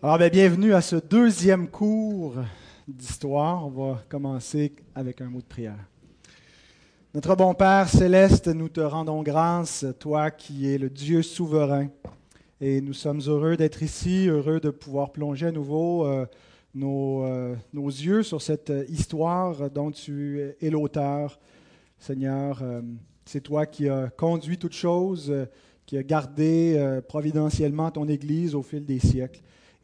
Alors, bien, bienvenue à ce deuxième cours d'histoire. On va commencer avec un mot de prière. Notre bon Père céleste, nous te rendons grâce, toi qui es le Dieu souverain. Et nous sommes heureux d'être ici, heureux de pouvoir plonger à nouveau euh, nos, euh, nos, yeux sur cette histoire dont tu es l'auteur. Seigneur, euh, c'est toi qui as conduit toutes choses, qui as gardé providentiellement ton Église au fil des siècles.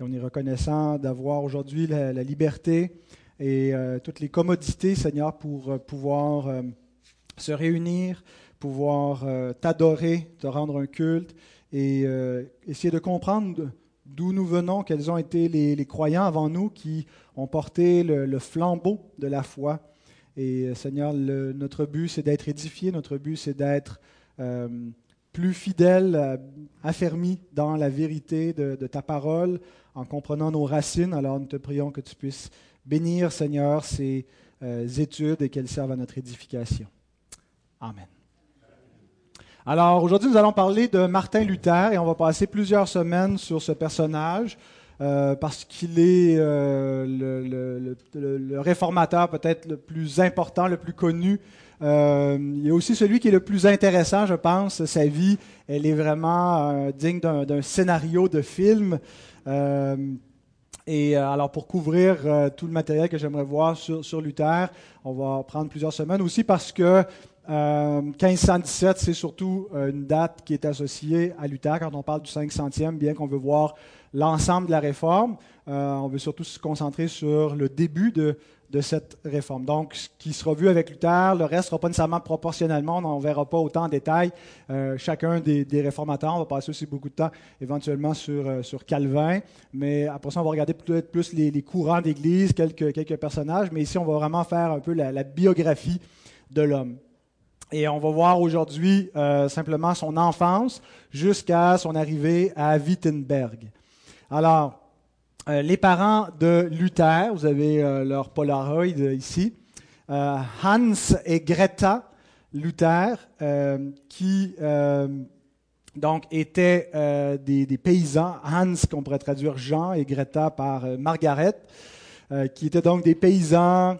On est reconnaissant d'avoir aujourd'hui la, liberté et euh, toutes les commodités, Seigneur, pour euh, pouvoir euh, se réunir, pouvoir t'adorer, te rendre un culte et essayer de comprendre d'où nous venons, quels ont été les, croyants avant nous qui ont porté le, flambeau de la foi. Et Seigneur, notre but, c'est d'être édifié, notre but, c'est d'être plus fidèle, affermi dans la vérité de ta parole, en comprenant nos racines. Alors nous te prions que tu puisses bénir, Seigneur, ces euh, études et qu'elles servent à notre édification. Amen. Alors aujourd'hui, nous allons parler de Martin Luther et on va passer plusieurs semaines sur ce personnage. Euh, parce qu'il est euh, le, le, réformateur peut-être le plus important, le plus connu. il est aussi celui qui est le plus intéressant, je pense. Sa vie, elle est vraiment digne d'un scénario de film. Euh, et euh, alors, pour couvrir euh, tout le matériel que j'aimerais voir sur, sur, Luther, on va prendre plusieurs semaines aussi parce que 1517, c'est surtout une date qui est associée à Luther quand on parle du 500e, bien qu'on veut voir l'ensemble de la réforme. on veut surtout se concentrer sur le début de, de cette réforme. Donc, ce qui sera vu avec Luther, le reste ne sera pas nécessairement proportionnellement, on ne verra pas autant en détail euh, chacun des, réformateurs. On va passer aussi beaucoup de temps éventuellement sur, euh, Calvin, mais après ça, on va regarder peut-être plus les, courants d'Église, quelques, quelques personnages, mais ici, on va vraiment faire un peu la, biographie de l'homme. Et on va voir aujourd'hui euh, simplement son enfance jusqu'à son arrivée à Wittenberg. Alors, euh, les parents de Luther, vous avez euh, leur Polaroid ici, euh, Hans et Greta Luther, qui donc étaient des, paysans. Hans, qu'on pourrait traduire Jean, et Greta par Margaret, qui étaient donc des paysans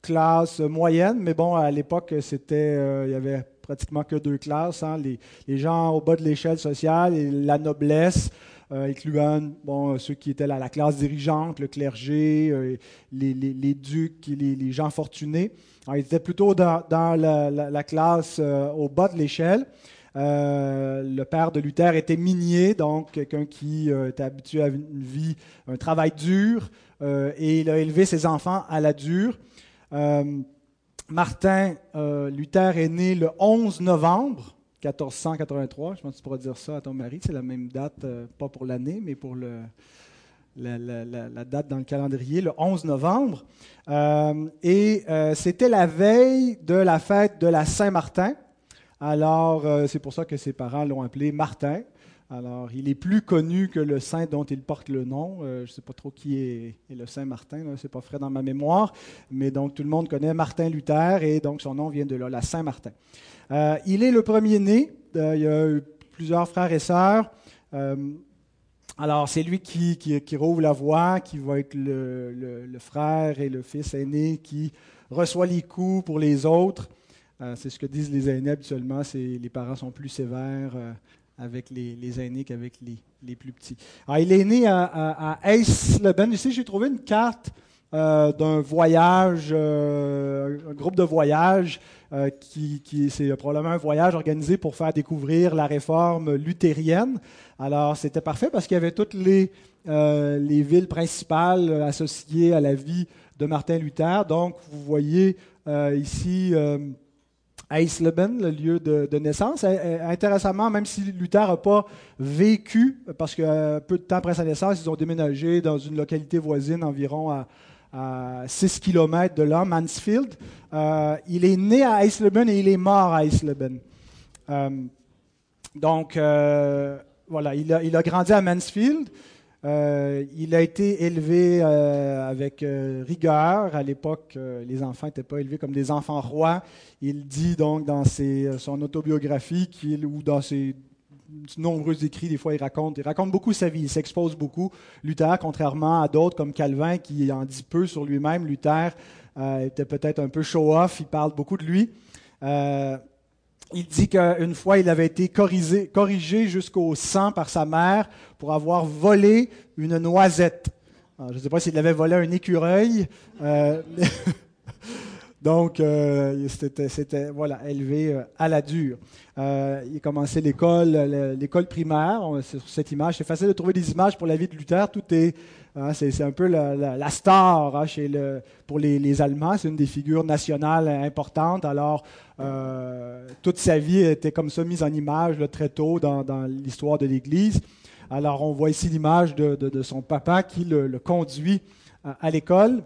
classe moyenne, mais bon, à l'époque, c'était, il y avait pratiquement que deux classes, hein, les, gens au bas de l'échelle sociale et la noblesse, incluant bon, ceux qui étaient là, la classe dirigeante, le clergé, euh, les, les, ducs, les, gens fortunés. Alors, ils étaient plutôt dans, dans la, la, classe euh, au bas de l'échelle. le père de Luther était minier, donc quelqu'un qui était habitué à une vie, un travail dur, et il a élevé ses enfants à la dure. Martin Luther est né le 11 novembre 1483, je pense que tu pourras dire ça à ton mari, c'est la même date, euh, pas pour l'année, mais pour le, la, date dans le calendrier, le 11 novembre. Euh, et euh, c'était la veille de la fête de la Saint-Martin. Alors, c'est pour ça que ses parents l'ont appelé Martin. Alors, il est plus connu que le saint dont il porte le nom. je ne sais pas trop qui est, le saint Martin, c'est pas frais dans ma mémoire, mais donc tout le monde connaît Martin Luther et donc son nom vient de là, la Saint Martin. Euh, il est le premier-né. Euh, il y a eu plusieurs frères et sœurs. Euh, alors, c'est lui qui, rouvre la voie, qui va être le, frère et le fils aîné qui reçoit les coups pour les autres. c'est ce que disent les aînés habituellement. Les parents sont plus sévères avec les, aînés qu'avec les, plus petits. Alors, il est né à, à, à Eisleben. Ici, j'ai trouvé une carte d'un voyage, un groupe de voyage euh, qui, c'est probablement un voyage organisé pour faire découvrir la réforme luthérienne. Alors, c'était parfait parce qu'il y avait toutes les, euh, les villes principales associées à la vie de Martin Luther. Donc, vous voyez euh, ici Eisleben, le lieu de, de, naissance. Intéressamment, même si Luther n'a pas vécu, parce que peu de temps après sa naissance, ils ont déménagé dans une localité voisine environ à à 6 km de là, Mansfield. Euh, il est né à Eisleben et il est mort à Eisleben. Euh, donc, euh, voilà, il a, grandi à Mansfield. il a été élevé avec rigueur. À l'époque, les enfants n'étaient pas élevés comme des enfants rois. Il dit donc dans son autobiographie qu'il, ou dans ses nombreux écrits, des fois il raconte, il raconte beaucoup sa vie, il s'expose beaucoup. Luther, contrairement à d'autres comme Calvin qui en dit peu sur lui-même, Luther euh, était peut-être un peu show-off, il parle beaucoup de lui. Euh, il dit qu'une fois, il avait été corrigé, corrigé jusqu'au sang par sa mère pour avoir volé une noisette. je ne sais pas s'il avait volé un écureuil. Euh, donc, euh, c'était voilà, élevé euh, à la dure. Euh, il a commencé l'école, l'école primaire. Sur cette image, c'est facile de trouver des images pour la vie de Luther. Tout est, hein, c'est, un peu la, star hein, chez le, pour les, Allemands. C'est une des figures nationales importantes. Alors, toute sa vie était comme ça mise en image très tôt dans, l'histoire de l'Église. Alors, on voit ici l'image de, son papa qui le, le conduit à l'école.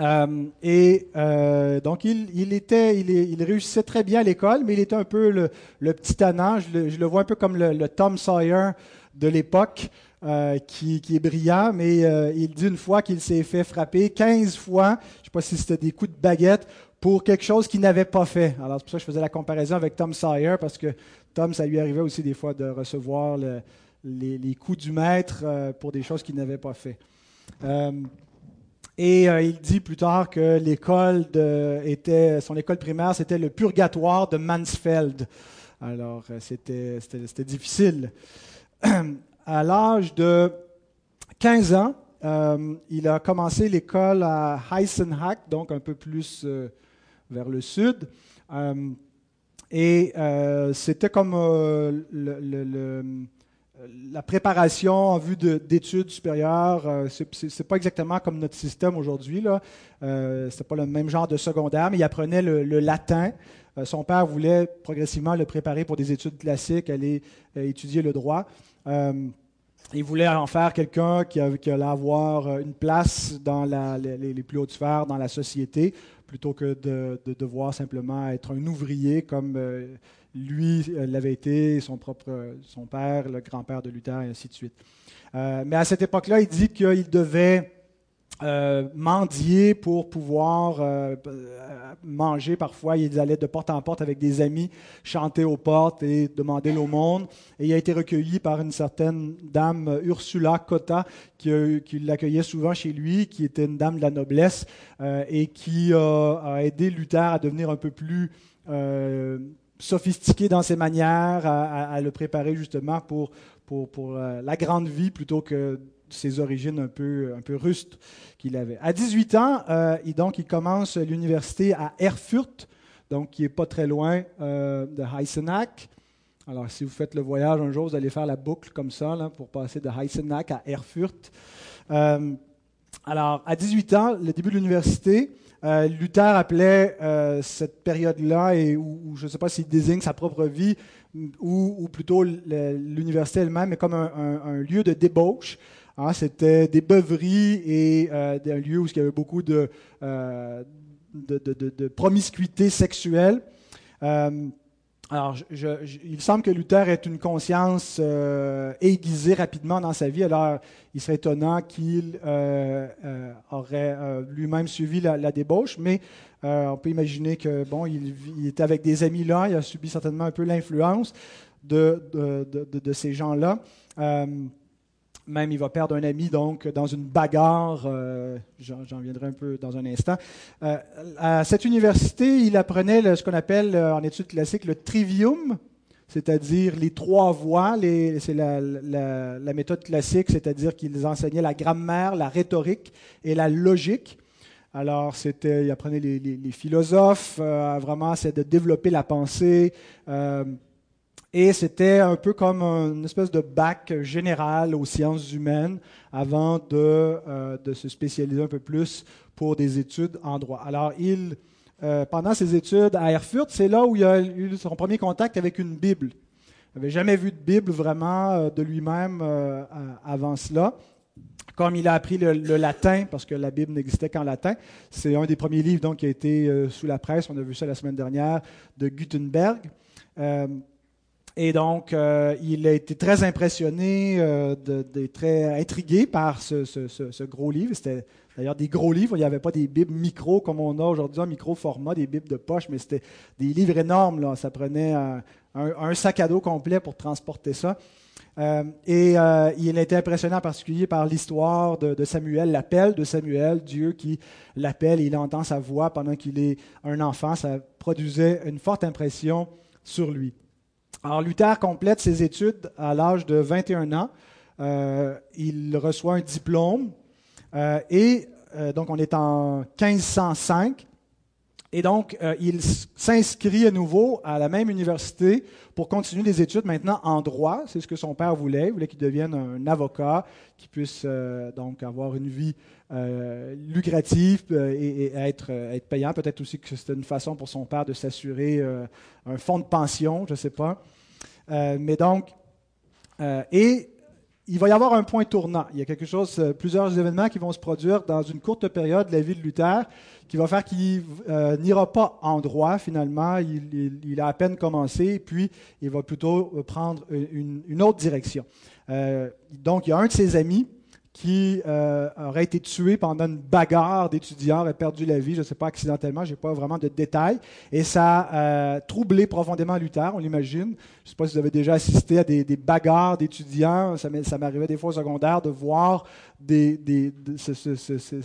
Euh, et euh, donc, il, était, il, réussissait très bien à l'école, mais il était un peu le, petit tannant. Je le, vois un peu comme le, Tom Sawyer de l'époque, euh, qui, est brillant, mais il dit une fois qu'il s'est fait frapper 15 fois, je ne sais pas si c'était des coups de baguette, pour quelque chose qu'il n'avait pas fait. Alors, c'est pour ça que je faisais la comparaison avec Tom Sawyer, parce que Tom, ça lui arrivait aussi des fois de recevoir les, les, coups du maître pour des choses qu'il n'avait pas fait. Et euh, il dit plus tard que l'école était, son école primaire, c'était le purgatoire de Mansfeld. Alors, euh, c'était, difficile. À l'âge de 15 ans, euh, il a commencé l'école à Heisenhack, donc un peu plus vers le sud. et c'était comme le la préparation en vue d'études supérieures, euh, ce n'est pas exactement comme notre système aujourd'hui. Ce euh, n'est pas le même genre de secondaire, mais il apprenait le, latin. Euh, son père voulait progressivement le préparer pour des études classiques, aller étudier le droit. il voulait en faire quelqu'un qui, allait avoir une place dans les, plus hautes sphères dans la société, plutôt que de, devoir simplement être un ouvrier comme lui euh, l'avait été, son propre, son père, le grand-père de Luther, et ainsi de suite. Euh, mais à cette époque-là, il dit qu'il devait euh, mendier pour pouvoir manger. Parfois, il allait de porte en porte avec des amis, chanter aux portes et demander l'aumône. Et il a été recueilli par une certaine dame, Ursula Cotta, qui, qui l'accueillait souvent chez lui, qui était une dame de la noblesse et qui a aidé Luther à devenir un peu plus sophistiqué dans ses manières, à, le préparer justement pour, euh, la grande vie plutôt que ses origines un peu, un peu rustes qu'il avait. À 18 ans, euh, il, donc, il commence l'université à Erfurt, donc qui n'est pas très loin euh, de Heisenach. Alors, si vous faites le voyage un jour, vous allez faire la boucle comme ça là, pour passer de Heisenach à Erfurt. alors, à 18 ans, le début de l'université, euh, Luther appelait euh, cette période-là, et où, je ne sais pas s'il désigne sa propre vie, ou, plutôt l'université elle-même, mais comme un, lieu de débauche. Hein. C'était des beuveries et euh, un lieu où il y avait beaucoup de, de promiscuité sexuelle. Alors, il semble que Luther ait une conscience euh, aiguisée rapidement dans sa vie. Alors, il serait étonnant qu'il euh, euh, aurait lui-même suivi la, débauche, mais on peut imaginer que bon, il, était avec des amis là, il a subi certainement un peu l'influence de, ces gens-là. Même, il va perdre un ami donc dans une bagarre. Euh, j'en viendrai un peu dans un instant. Euh, à cette université, il apprenait ce qu'on appelle euh, en études classiques le trivium, c'est-à-dire les trois voies. C'est la, méthode classique, c'est-à-dire qu'ils enseignaient la grammaire, la rhétorique et la logique. Alors, c'était, il apprenait les, les philosophes, vraiment, c'est de développer la pensée. Et c'était un peu comme une espèce de bac général aux sciences humaines avant de, euh, de se spécialiser un peu plus pour des études en droit. Alors, il, euh, pendant ses études à Erfurt, c'est là où il a eu son premier contact avec une Bible. Il n'avait jamais vu de Bible vraiment euh, de lui-même avant cela. Comme il a appris le, latin, parce que la Bible n'existait qu'en latin, c'est un des premiers livres donc, qui a été sous la presse, on a vu ça la semaine dernière, de Gutenberg. Et donc, euh, il a été très impressionné, euh, très intrigué par ce, gros livre. C'était d'ailleurs des gros livres. Il n'y avait pas des bibles micro comme on a aujourd'hui, en micro format, des bibles de poche, mais c'était des livres énormes. Là. Ça prenait un, sac à dos complet pour transporter ça. Euh, et euh, il était impressionné en particulier par l'histoire de, Samuel, l'appel de Samuel, Dieu qui l'appelle il entend sa voix pendant qu'il est un enfant. Ça produisait une forte impression sur lui. Alors Luther complète ses études à l'âge de 21 ans. Euh, il reçoit un diplôme et donc on est en 1505. Et donc, euh, il s'inscrit à nouveau à la même université pour continuer des études maintenant en droit. C'est ce que son père voulait. Il voulait qu'il devienne un avocat, qui puisse euh, donc avoir une vie euh, lucrative et, être, être, payant. Peut-être aussi que c'était une façon pour son père de s'assurer un fonds de pension, je ne sais pas. Mais donc, et il va y avoir un point tournant. Il y a quelque chose, plusieurs événements qui vont se produire dans une courte période de la vie de Luther qui va faire qu'il euh, n'ira pas en droit finalement. Il, a à peine commencé, puis il va plutôt prendre une, autre direction. Euh, donc, il y a un de ses amis qui euh, aurait été tué pendant une bagarre d'étudiants, aurait perdu la vie, je ne sais pas accidentellement, je n'ai pas vraiment de détails. Et ça a euh, troublé profondément Luther, on l'imagine. Je ne sais pas si vous avez déjà assisté à des, bagarres d'étudiants. Ça m'arrivait des fois au secondaire de voir des, des,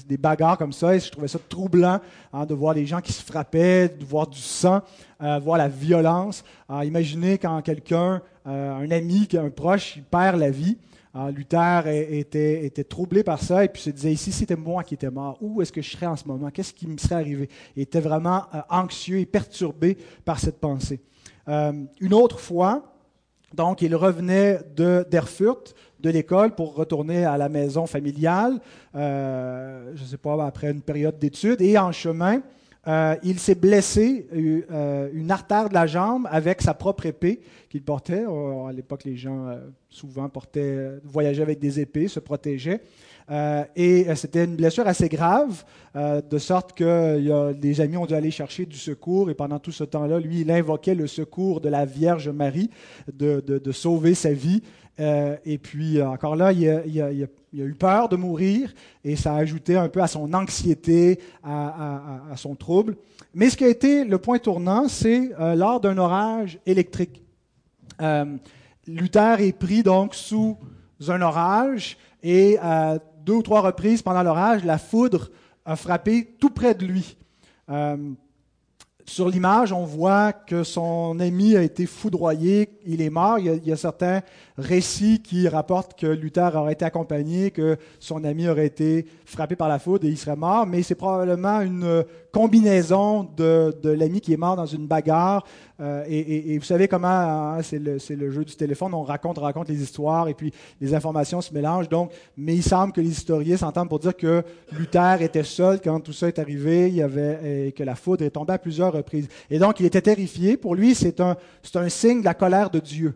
des, bagarres comme ça. Et je trouvais ça troublant hein, de voir les gens qui se frappaient, de voir du sang, euh, voir la violence. imaginez quand quelqu'un, un ami, un proche, il perd la vie. Ah, Luther était, troublé par ça et puis se disait ici c'était moi qui étais mort. Où est-ce que je serais en ce moment? Qu'est-ce qui me serait arrivé? Il était vraiment euh, anxieux et perturbé par cette pensée. Euh, une autre fois, donc il revenait de d'Erfurt, de l'école, pour retourner à la maison familiale. Euh, je ne sais pas après une période d'études et en chemin. Euh, il s'est blessé euh, une artère de la jambe avec sa propre épée qu'il portait. Euh, à l'époque, les gens souvent portaient, voyageaient avec des épées, se protégeaient. et c'était une blessure assez grave, de sorte que des amis ont dû aller chercher du secours. Et pendant tout ce temps-là, lui, il invoquait le secours de la Vierge Marie de sauver sa vie. Euh, et puis, encore là, il a, eu peur de mourir et ça a ajouté un peu à son anxiété, à, son trouble. Mais ce qui a été le point tournant, c'est euh, lors d'un orage électrique. Euh, Luther est pris donc sous un orage et à deux ou trois reprises pendant l'orage, la foudre a frappé tout près de lui. Sur l'image, on voit que son ami a été foudroyé, il est mort. Il y a, certains récits qui rapportent que Luther aurait été accompagné, que son ami aurait été frappé par la foudre et il serait mort, mais c'est probablement une combinaison de, l'ami qui est mort dans une bagarre. Euh, et, vous savez comment hein, c'est le, jeu du téléphone, on raconte, raconte les histoires et puis les informations se mélangent. Donc, mais il semble que les historiens s'entendent pour dire que Luther était seul quand tout ça est arrivé, il y avait, et que la foudre est tombée à plusieurs reprises. Et donc, il était terrifié. Pour lui, c'est un, un signe de la colère de Dieu.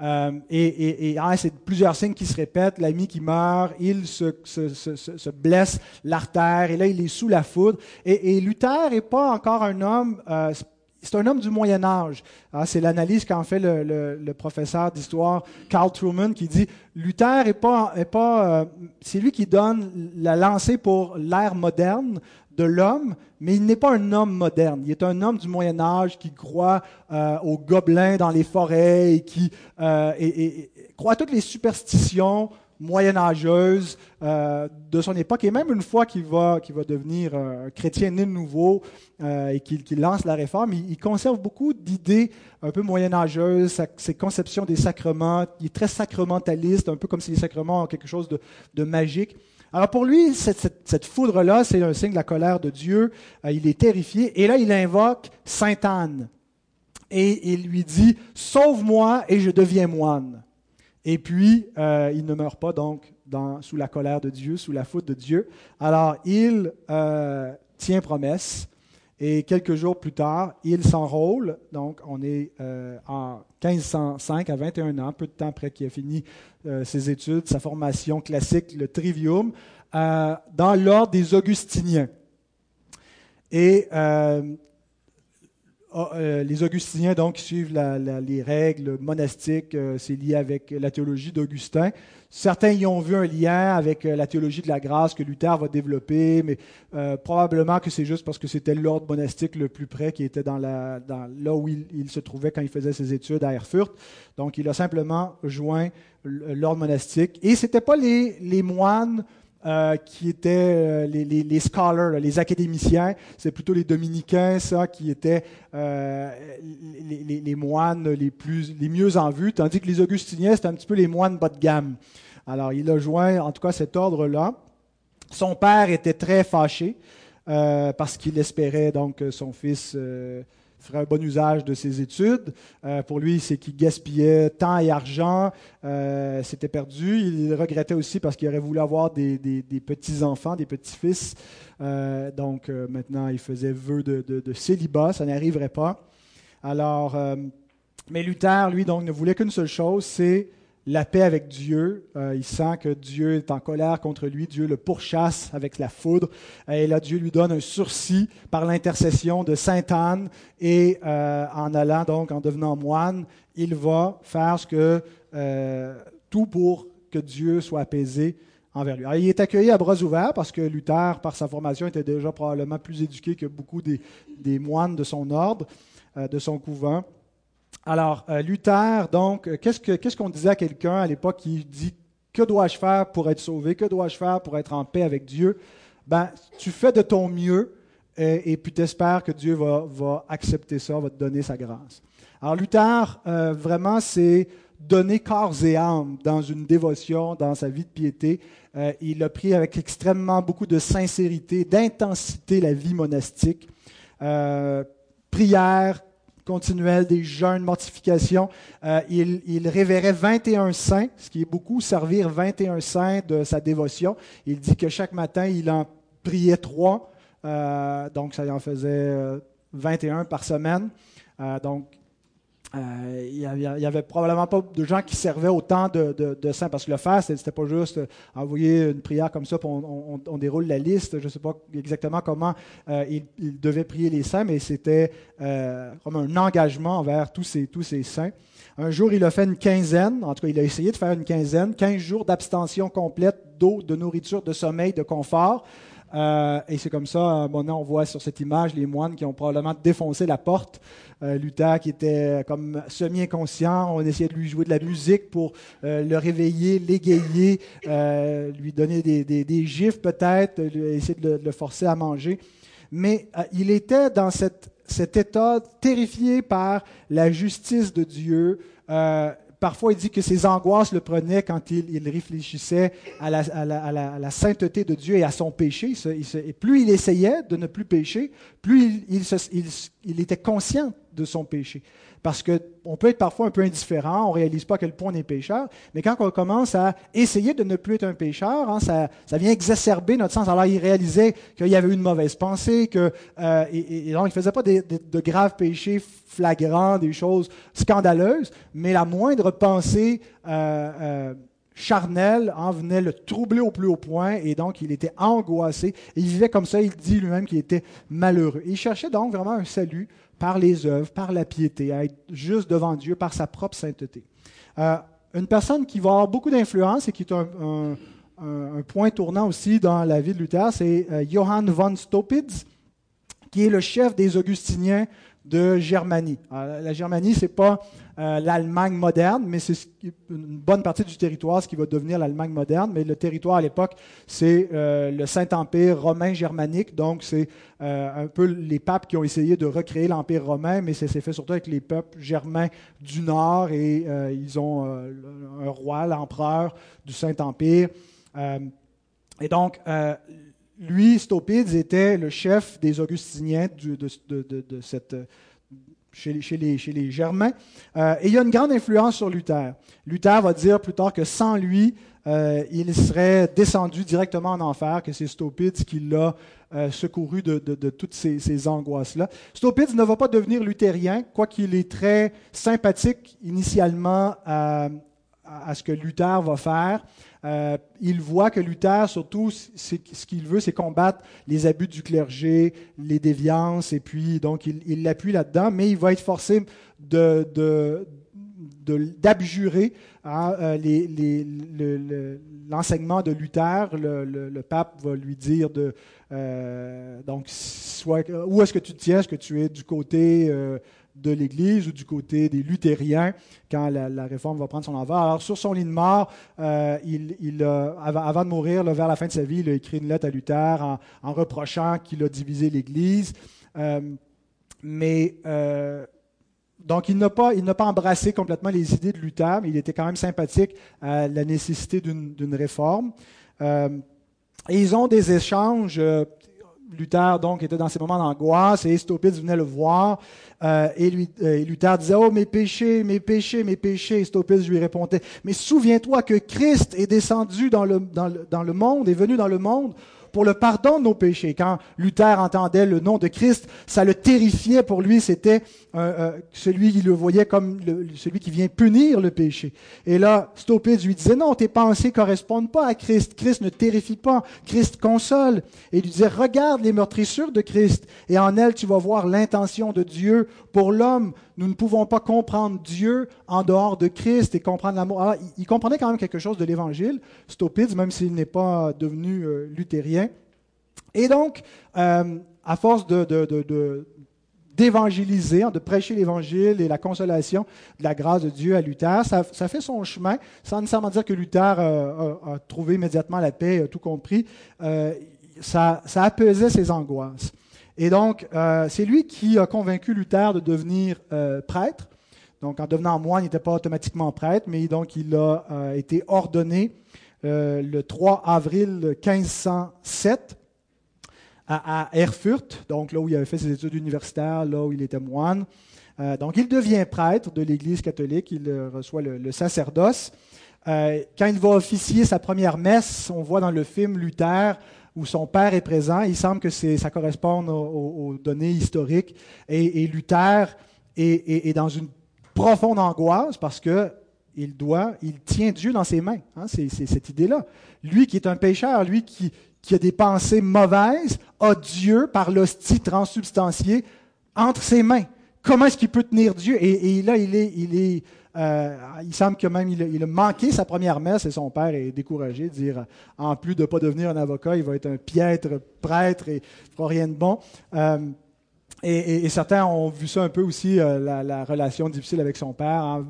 Euh, et, et, ah, c'est plusieurs signes qui se répètent. L'ami qui meurt, il se, se, se, se blesse l'artère, et là, il est sous la foudre. Et, Luther n'est pas encore un homme, euh, c'est un homme du Moyen Âge. Ah, c'est l'analyse qu'en fait le, le, professeur d'histoire Carl Truman qui dit Luther est pas, est pas, euh, c'est lui qui donne la lancée pour l'ère moderne de l'homme, mais il n'est pas un homme moderne. Il est un homme du Moyen Âge qui croit euh, aux gobelins dans les forêts et qui euh, croit à toutes les superstitions moyenâgeuses euh, de son époque. Et même une fois qu'il va, va devenir un chrétien né de nouveau et qu'il lance la réforme, il, conserve beaucoup d'idées un peu moyenâgeuses, ses conceptions des sacrements. Il est très sacramentaliste, un peu comme si les sacrements ont quelque chose de magique. Alors pour lui, cette, foudre-là, c'est un signe de la colère de Dieu. Euh, il est terrifié. Et là, il invoque Sainte Anne. Et il lui dit, Sauve-moi et je deviens moine. Et puis, euh, il ne meurt pas donc sous la colère de Dieu, sous la foudre de Dieu. Alors, il euh, tient promesse. Et quelques jours plus tard, il s'enrôle. Donc, on est en 1505, à 21 ans, peu de temps après qu'il a fini euh, ses études, sa formation classique, le trivium, euh, dans l'ordre des Augustiniens. Et euh, euh, les augustiniens, donc, suivent les règles monastiques, euh, c'est lié avec la théologie d'Augustin. Certains y ont vu un lien avec euh, la théologie de la grâce que Luther va développer, mais probablement que c'est juste parce que c'était l'ordre monastique le plus près qui était dans, la, là où il, se trouvait quand il faisait ses études à Erfurt. Donc, il a simplement joint l'ordre monastique. Et ce n'étaient pas les moines euh, qui étaient euh, les, scholars, les académiciens. C'est plutôt les dominicains, ça, qui étaient euh, les, les, moines les, plus, les mieux en vue, tandis que les augustiniens, c'était un petit peu les moines bas de gamme. Alors, il a joint, en tout cas, cet ordre-là. Son père était très fâché parce qu'il espérait donc que son fils ferait un bon usage de ses études. Euh, pour lui, c'est qu'il gaspillait temps et argent, euh, c'était perdu. Il regrettait aussi parce qu'il aurait voulu avoir des, petits-enfants, des petits-fils. Euh, donc maintenant, il faisait vœu de, de célibat, ça n'arriverait pas. Alors, mais Luther, lui, donc, ne voulait qu'une seule chose, c'est la paix avec Dieu. Euh, il sent que Dieu est en colère contre lui. Dieu le pourchasse avec la foudre. Et là, Dieu lui donne un sursis par l'intercession de Sainte Anne. Et euh, en allant, donc, en devenant moine, il va faire que, euh, tout pour que Dieu soit apaisé envers lui. Alors, il est accueilli à bras ouverts parce que Luther, par sa formation, était déjà probablement plus éduqué que beaucoup des moines de son ordre, de son couvent. Alors, euh, Luther, donc, euh, qu'est-ce qu'on disait à quelqu'un à l'époque qui dit Que dois-je faire pour être sauvé? Que dois-je faire pour être en paix avec Dieu Ben, tu fais de ton mieux et, puis tu espères que Dieu va, accepter ça, va te donner sa grâce. Alors, Luther, euh, vraiment, c'est donner corps et âme dans une dévotion, dans sa vie de piété. il a pris avec extrêmement beaucoup de sincérité, d'intensité la vie monastique. prière, continuelle, des jeûnes, mortifications. Euh, il, révérait 21 saints, ce qui est beaucoup, servir 21 saints de sa dévotion. Il dit que chaque matin, il en priait trois, euh, donc ça en faisait 21 euh, par semaine. donc, euh, il n'y avait, probablement pas de gens qui servaient autant de, de, saints, parce que le faire, ce n'était pas juste envoyer une prière comme ça, puis on, déroule la liste. Je ne sais pas exactement comment euh, il, devait prier les saints, mais c'était euh, comme un engagement envers tous ces, tous ces saints. Un jour, il a fait une quinzaine, en tout cas, il a essayé de faire une quinzaine, 15 jours d'abstention complète d'eau, de nourriture, de sommeil, de confort. Euh, et c'est comme ça, maintenant, on voit sur cette image les moines qui ont probablement défoncé la porte. Euh, Luther qui était comme semi-inconscient, on essayait de lui jouer de la musique pour euh, le réveiller, l'égayer, lui donner des, des, gifs peut-être, essayer de le, forcer à manger. Mais il était dans cette, cet état terrifié par la justice de Dieu. Parfois, il dit que ses angoisses le prenaient quand il, réfléchissait à la, sainteté de Dieu et à son péché. et plus il essayait de ne plus pécher, plus il était conscient de son péché. Parce qu'on peut être parfois un peu indifférent, on ne réalise pas à quel point on est pécheur, mais quand on commence à essayer de ne plus être un pécheur, hein, ça, vient exacerber notre sens. Alors il réalisait qu'il y avait une mauvaise pensée, que, euh, et, donc il ne faisait pas de graves péchés flagrants, des choses scandaleuses, mais la moindre pensée euh, euh, charnelle en venait le troubler au plus haut point, et donc il était angoissé. il vivait comme ça, il dit lui-même qu'il était malheureux. il cherchait donc vraiment un salut par les œuvres, par la piété, à être juste devant Dieu, par sa propre sainteté. Euh, une personne qui va avoir beaucoup d'influence et qui est un, point tournant aussi dans la vie de Luther, c'est euh, Johann von Stopitz, qui est le chef des Augustiniens de Germanie. la Germanie, ce n'est pas euh, l'Allemagne moderne, mais c'est une bonne partie du territoire, ce qui va devenir l'Allemagne moderne. Mais le territoire à l'époque, c'est euh, le Saint-Empire romain germanique. Donc, c'est euh, un peu les papes qui ont essayé de recréer l'Empire romain, mais c'est fait surtout avec les peuples germains du Nord et ils ont un roi, l'empereur du Saint-Empire. et donc, lui, Stopides, était le chef des Augustiniens de, cette, chez, les, Germains. Euh, et il y a une grande influence sur Luther. Luther va dire plus tard que sans lui, euh, il serait descendu directement en enfer, que c'est Stopides qui l'a euh, secouru de, toutes ces, angoisses-là. Stopides ne va pas devenir luthérien, quoiqu'il est très sympathique initialement à, à ce que Luther va faire. Euh, il voit que Luther, surtout, ce qu'il veut, c'est combattre les abus du clergé, les déviances, et puis donc il l'appuie là-dedans, mais il va être forcé de, d'abjurer hein, euh, l'enseignement de Luther. Le, pape va lui dire de euh, donc soit où est-ce que tu tiens, est-ce que tu es du côté de l'Église ou du côté des luthériens quand la, réforme va prendre son envers. Alors, sur son lit de mort, euh, il, avant, de mourir, vers la fin de sa vie, il a écrit une lettre à Luther en, reprochant qu'il a divisé l'Église. Euh, mais euh, donc, il n'a pas, pas embrassé complètement les idées de Luther, mais il était quand même sympathique à la nécessité d'une réforme. et ils ont des échanges Luther donc était dans ces moments d'angoisse et Estopitz venait le voir euh, et, lui, euh, Luther disait oh mes péchés mes péchés mes péchés Estopitz lui répondait mais souviens-toi que Christ est descendu dans le, dans le, dans le monde est venu dans le monde pour le pardon de nos péchés. Quand Luther entendait le nom de Christ, ça le terrifiait pour lui. C'était euh, euh, celui qui le voyait comme celui qui vient punir le péché. Et là, Stopitz lui disait, non, tes pensées correspondent pas à Christ. Christ ne terrifie pas. Christ console. Et il lui disait, regarde les meurtrissures de Christ. Et en elles, tu vas voir l'intention de Dieu pour l'homme. Nous ne pouvons pas comprendre Dieu en dehors de Christ et comprendre l'amour. Alors, il, comprenait quand même quelque chose de l'Évangile, Stopitz, même s'il n'est pas devenu euh, luthérien. Et donc, euh, à force d'évangéliser, hein, de prêcher l'Évangile et la consolation de la grâce de Dieu à Luther. Ça, fait son chemin, sans nécessairement dire que Luther euh, a, trouvé immédiatement la paix, a tout compris. ça, ça apaisait ses angoisses. Et donc, euh, c'est lui qui a convaincu Luther de devenir euh, prêtre. Donc, en devenant moine, il n'était pas automatiquement prêtre, mais donc il a euh, été ordonné le 3 avril 1507 à, Erfurt, donc là où il avait fait ses études universitaires, là où il était moine. donc, il devient prêtre de l'Église catholique, il reçoit le, le sacerdoce. quand il va officier sa première messe, on voit dans le film Luther où son père est présent. Il semble que ça corresponde aux, données historiques. Et, Luther est, dans une profonde angoisse parce que il doit, il tient Dieu dans ses mains. Hein, c'est cette idée-là. Lui qui est un pécheur, lui qui, a des pensées mauvaises, a Dieu par l'hostie transsubstantiée entre ses mains. Comment est-ce qu'il peut tenir Dieu? Et, là, il est, il est euh, il semble que même il a, manqué sa première messe et son père est découragé de dire, en plus de ne pas devenir un avocat, il va être un piètre prêtre et ne fera rien de bon. Euh, et, certains ont vu ça un peu aussi, euh, la, relation difficile avec son père, hein,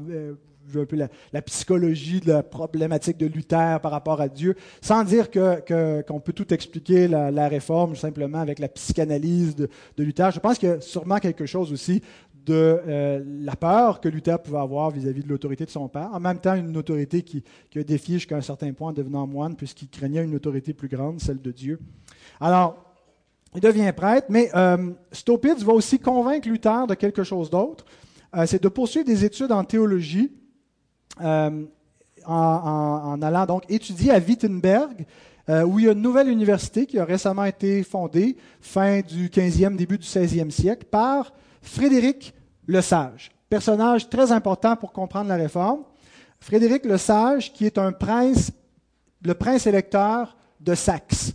un peu la, psychologie de la problématique de Luther par rapport à Dieu, sans dire que, qu'on peut tout expliquer la, réforme simplement avec la psychanalyse de, de Luther. Je pense qu'il y a sûrement quelque chose aussi de euh, la peur que Luther pouvait avoir vis-à-vis de l'autorité de son père, en même temps une autorité qui, a défié jusqu'à un certain point en devenant moine, puisqu'il craignait une autorité plus grande, celle de Dieu. Alors, il devient prêtre, mais euh, Stopitz va aussi convaincre Luther de quelque chose d'autre, euh, c'est de poursuivre des études en théologie, en, en, allant donc étudier à Wittenberg, où il y a une nouvelle université qui a récemment été fondée, fin du 15e, début du 16e siècle, par Frédéric le Sage, personnage très important pour comprendre la réforme. Frédéric le Sage, qui est un prince, le prince électeur de Saxe.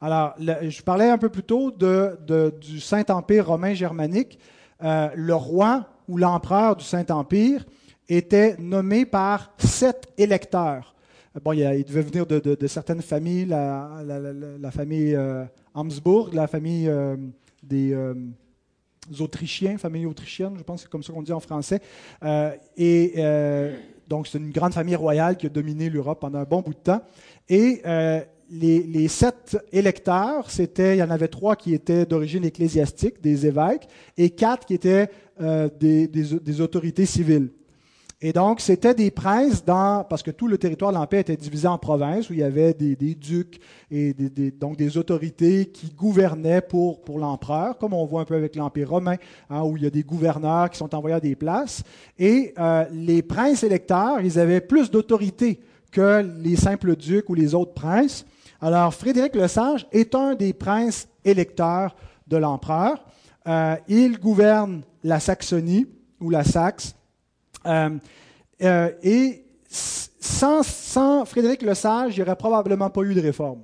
Alors, je parlais un peu plus tôt du Saint-Empire romain germanique. Euh, le roi ou l'empereur du Saint-Empire était nommé par sept électeurs. Bon, il, devait venir de, certaines familles, la, famille euh, la famille euh, des Autrichiens, famille autrichienne, je pense que c'est comme ça qu'on dit en français. Euh, et euh, donc, c'est une grande famille royale qui a dominé l'Europe pendant un bon bout de temps. Et euh, les, sept électeurs, c'était, il y en avait trois qui étaient d'origine ecclésiastique, des évêques, et quatre qui étaient des autorités civiles. Et donc, c'était des princes dans, parce que tout le territoire de l'Empire était divisé en provinces où il y avait des, ducs et donc des autorités qui gouvernaient pour, pour l'empereur, comme on voit un peu avec l'Empire romain, hein, où il y a des gouverneurs qui sont envoyés à des places. Et euh, les princes électeurs, ils avaient plus d'autorité que les simples ducs ou les autres princes. Alors, Frédéric le Sage est un des princes électeurs de l'empereur. Euh, il gouverne la Saxonie ou la Saxe et sans, sans Frédéric Lesage, il n'y aurait probablement pas eu de réforme.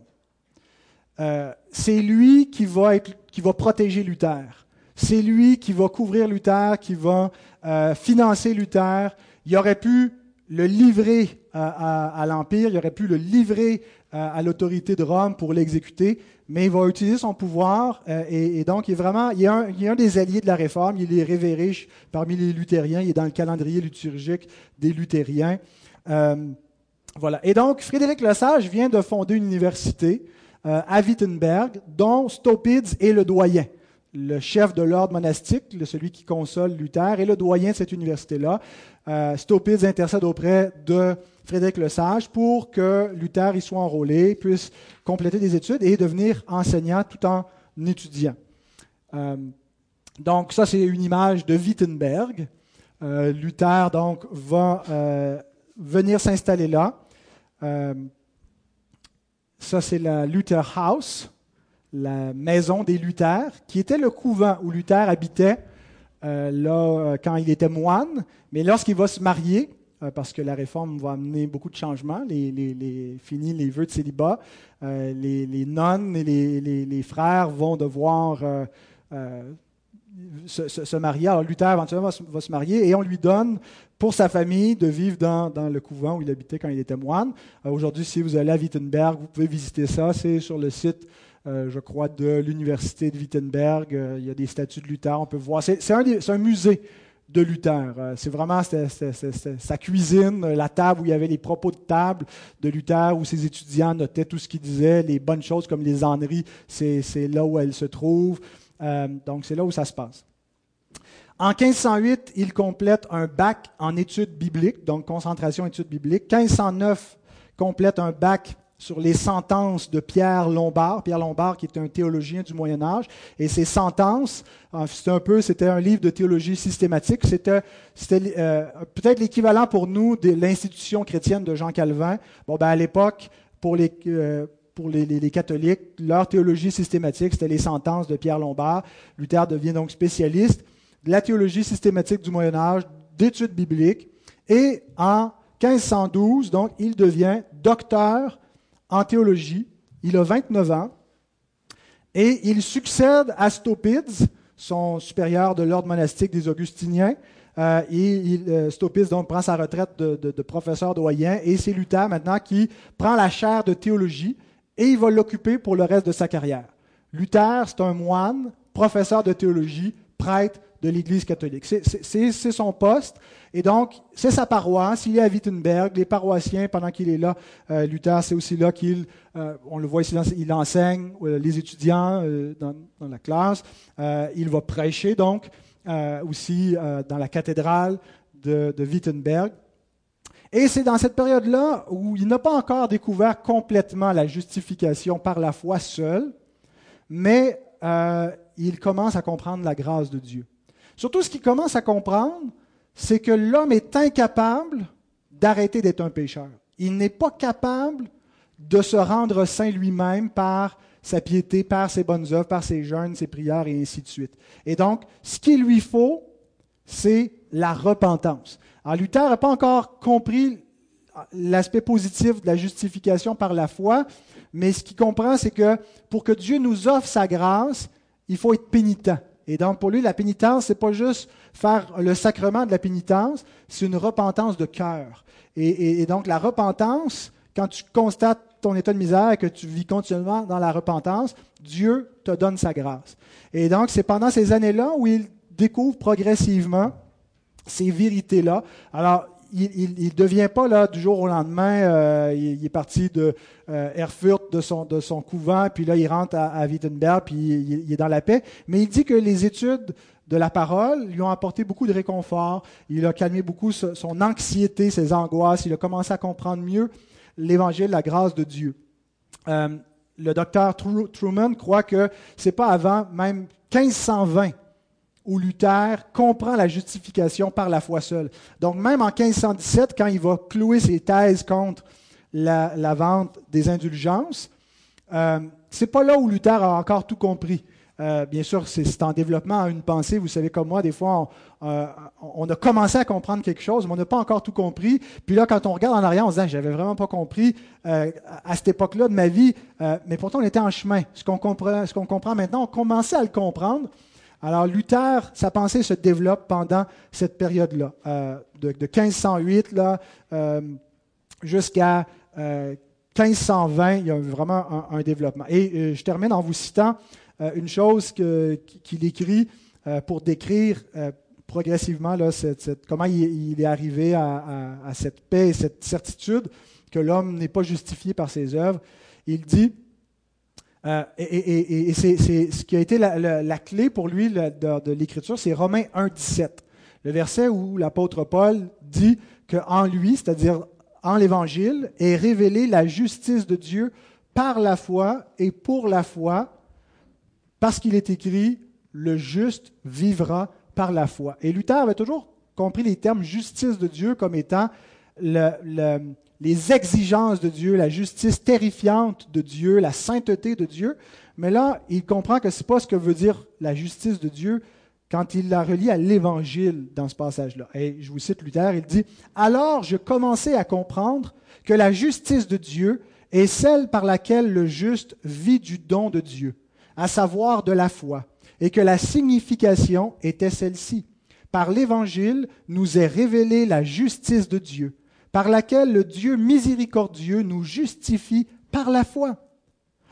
Euh, c'est lui qui va, qui va protéger Luther. C'est lui qui va couvrir Luther, qui va euh, financer Luther. Il aurait pu le livrer à, l'Empire, il aurait pu le livrer à l'autorité de Rome pour l'exécuter, mais il va utiliser son pouvoir euh, et, donc il est vraiment, il est, un, il un, des alliés de la réforme, il est révéré parmi les luthériens, il est dans le calendrier liturgique des luthériens. Euh, voilà. Et donc Frédéric Lesage vient de fonder une université euh, à Wittenberg, dont Stopids est le doyen le chef de l'ordre monastique, celui qui console Luther, et le doyen de cette université-là. Euh, intercède auprès de Frédéric Le Sage pour que Luther y soit enrôlé, puisse compléter des études et devenir enseignant tout en étudiant. Euh, donc ça, c'est une image de Wittenberg. Euh, Luther donc va euh, venir s'installer là. ça, c'est la Luther House, la maison des Luther, qui était le couvent où Luther habitait là quand il était moine. Mais lorsqu'il va se marier, parce que la réforme va amener beaucoup de changements. Les, les, fini les vœux de célibat. Euh, les, nonnes et les, frères vont devoir euh, se, marier. Alors Luther éventuellement va se, marier et on lui donne pour sa famille de vivre dans, le couvent où il habitait quand il était moine. Aujourd'hui, si vous allez à Wittenberg, vous pouvez visiter ça. C'est sur le site je crois, de l'université de Wittenberg. il y a des statues de Luther, on peut voir. C'est un, musée de Luther. Euh, c'est vraiment sa cuisine, la table où il y avait les propos de table de Luther, où ses étudiants notaient tout ce qu'il disait, les bonnes choses comme les âneries, c'est là où elles se trouvent. Euh, donc c'est là où ça se passe. En 1508, il complète un bac en études bibliques, donc concentration études bibliques. 1509 complète un bac sur les sentences de Pierre Lombard. Pierre Lombard, qui est un théologien du Moyen Âge, et ses sentences, c'était un peu, c'était un livre de théologie systématique. C'était, c'était euh, peut-être l'équivalent pour nous de l'institution chrétienne de Jean Calvin. Bon, ben à l'époque, pour les euh, pour les, les, catholiques, leur théologie systématique, c'était les sentences de Pierre Lombard. Luther devient donc spécialiste de la théologie systématique du Moyen Âge, d'études bibliques, et en 1512, donc, il devient docteur en théologie. Il a 29 ans et il succède à Stopids, son supérieur de l'ordre monastique des Augustiniens. Euh, et euh, donc prend sa retraite de, professeur doyen et c'est Luther maintenant qui prend la chaire de théologie et il va l'occuper pour le reste de sa carrière. Luther, c'est un moine, professeur de théologie, prêtre de l'Église catholique. C'est son poste. Et donc, c'est sa paroisse. Il est à Wittenberg. Les paroissiens, pendant qu'il est là, euh, Luther, c'est aussi là qu'il, euh, on le voit ici, il enseigne euh, les étudiants dans, la classe. il va prêcher, donc, aussi dans la cathédrale de, Wittenberg. Et c'est dans cette période-là où il n'a pas encore découvert complètement la justification par la foi seule, mais il commence à comprendre la grâce de Dieu. Surtout, ce qu'il commence à comprendre, c'est que l'homme est incapable d'arrêter d'être un pécheur. Il n'est pas capable de se rendre saint lui-même par sa piété, par ses bonnes œuvres, par ses jeûnes, ses prières et ainsi de suite. Et donc, ce qu'il lui faut, c'est la repentance. Alors, Luther n'a pas encore compris l'aspect positif de la justification par la foi, mais ce qu'il comprend, c'est que pour que Dieu nous offre sa grâce, il faut être pénitent. Et donc, pour lui, la pénitence, c'est pas juste faire le sacrement de la pénitence, c'est une repentance de cœur. Et, donc, la repentance, quand tu constates ton état de misère et que tu vis continuellement dans la repentance, Dieu te donne sa grâce. Et donc, c'est pendant ces années-là où il découvre progressivement ces vérités-là. Alors, il ne devient pas là du jour au lendemain, euh, il, est parti de euh, Erfurt, de son, de son couvent, puis là il rentre à, Wittenberg, puis il, est dans la paix. Mais il dit que les études de la parole lui ont apporté beaucoup de réconfort, il a calmé beaucoup son anxiété, ses angoisses, il a commencé à comprendre mieux l'évangile, la grâce de Dieu. Euh, le docteur Truman croit que c'est pas avant même 1520 où Luther comprend la justification par la foi seule. Donc même en 1517, quand il va clouer ses thèses contre la, vente des indulgences, euh, c'est pas là où Luther a encore tout compris. Euh, bien sûr, c'est en développement une pensée. Vous savez, comme moi, des fois, euh, on, a commencé à comprendre quelque chose, mais on n'a pas encore tout compris. Puis là, quand on regarde en arrière, on se dit, j'avais vraiment pas compris à cette époque-là de ma vie, mais pourtant, on était en chemin. Ce qu'on comprend, ce qu'on comprend maintenant, on commençait à le comprendre. Alors, Luther, sa pensée se développe pendant cette période-là, de, 1508 là, jusqu'à 1520, il y a vraiment un, développement. Et je termine en vous citant euh, une chose qu'il écrit euh, pour décrire euh, progressivement comment il, est arrivé à, cette paix et cette certitude que l'homme n'est pas justifié par ses œuvres. Il dit, et, c'est ce qui a été la, clé pour lui de, l'Écriture, c'est Romains 1, 17. Le verset où l'apôtre Paul dit qu'en lui, c'est-à-dire en l'Évangile, est révélée la justice de Dieu par la foi et pour la foi parce qu'il est écrit, le juste vivra par la foi. Et Luther avait toujours compris les termes justice de Dieu comme étant les exigences de Dieu, la justice terrifiante de Dieu, la sainteté de Dieu. Mais là, il comprend que ce n'est pas ce que veut dire la justice de Dieu quand il la relie à l'Évangile dans ce passage-là. Et je vous cite Luther, il dit, Alors je commençais à comprendre que la justice de Dieu est celle par laquelle le juste vit du don de Dieu à savoir de la foi, et que la signification était celle-ci. Par l'Évangile nous est révélée la justice de Dieu, par laquelle le Dieu miséricordieux nous justifie par la foi.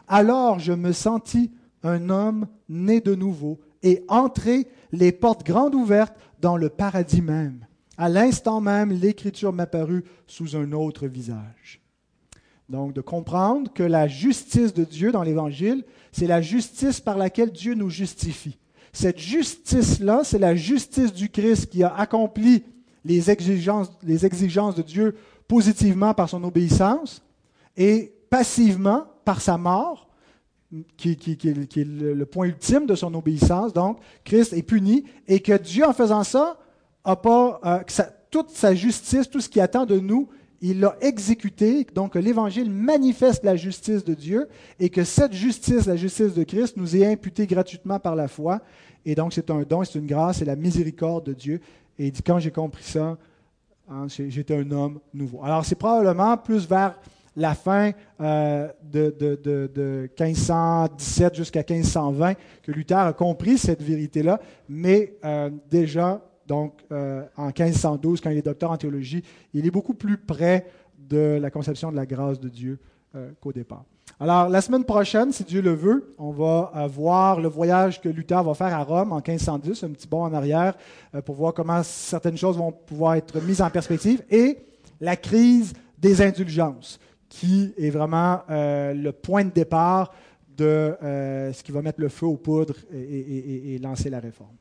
Alors je me sentis un homme né de nouveau et entré les portes grandes ouvertes dans le paradis même. À l'instant même, l'Écriture m'apparut sous un autre visage. Donc, de comprendre que la justice de Dieu dans l'Évangile, c'est la justice par laquelle Dieu nous justifie. Cette justice-là, c'est la justice du Christ qui a accompli les exigences, de Dieu positivement par son obéissance et passivement par sa mort, qui, est le point ultime de son obéissance. Donc, Christ est puni et que Dieu, en faisant ça, a euh, toute sa justice, tout ce qui attend de nous, il l'a exécuté, donc l'Évangile manifeste la justice de Dieu et que cette justice, la justice de Christ, nous est imputée gratuitement par la foi. Et donc c'est un don, c'est une grâce, c'est la miséricorde de Dieu. Et il dit, quand j'ai compris ça, hein, j'étais un homme nouveau. Alors c'est probablement plus vers la fin euh, de, de, 1517 jusqu'à 1520 que Luther a compris cette vérité-là, mais euh, déjà donc, euh, en 1512, quand il est docteur en théologie, il est beaucoup plus près de la conception de la grâce de Dieu qu'au départ. Alors, la semaine prochaine, si Dieu le veut, on va euh, voir le voyage que Luther va faire à Rome en 1510, un petit bond en arrière, pour voir comment certaines choses vont pouvoir être mises en perspective, et la crise des indulgences, qui est vraiment le point de départ de ce qui va mettre le feu aux poudres et lancer la réforme.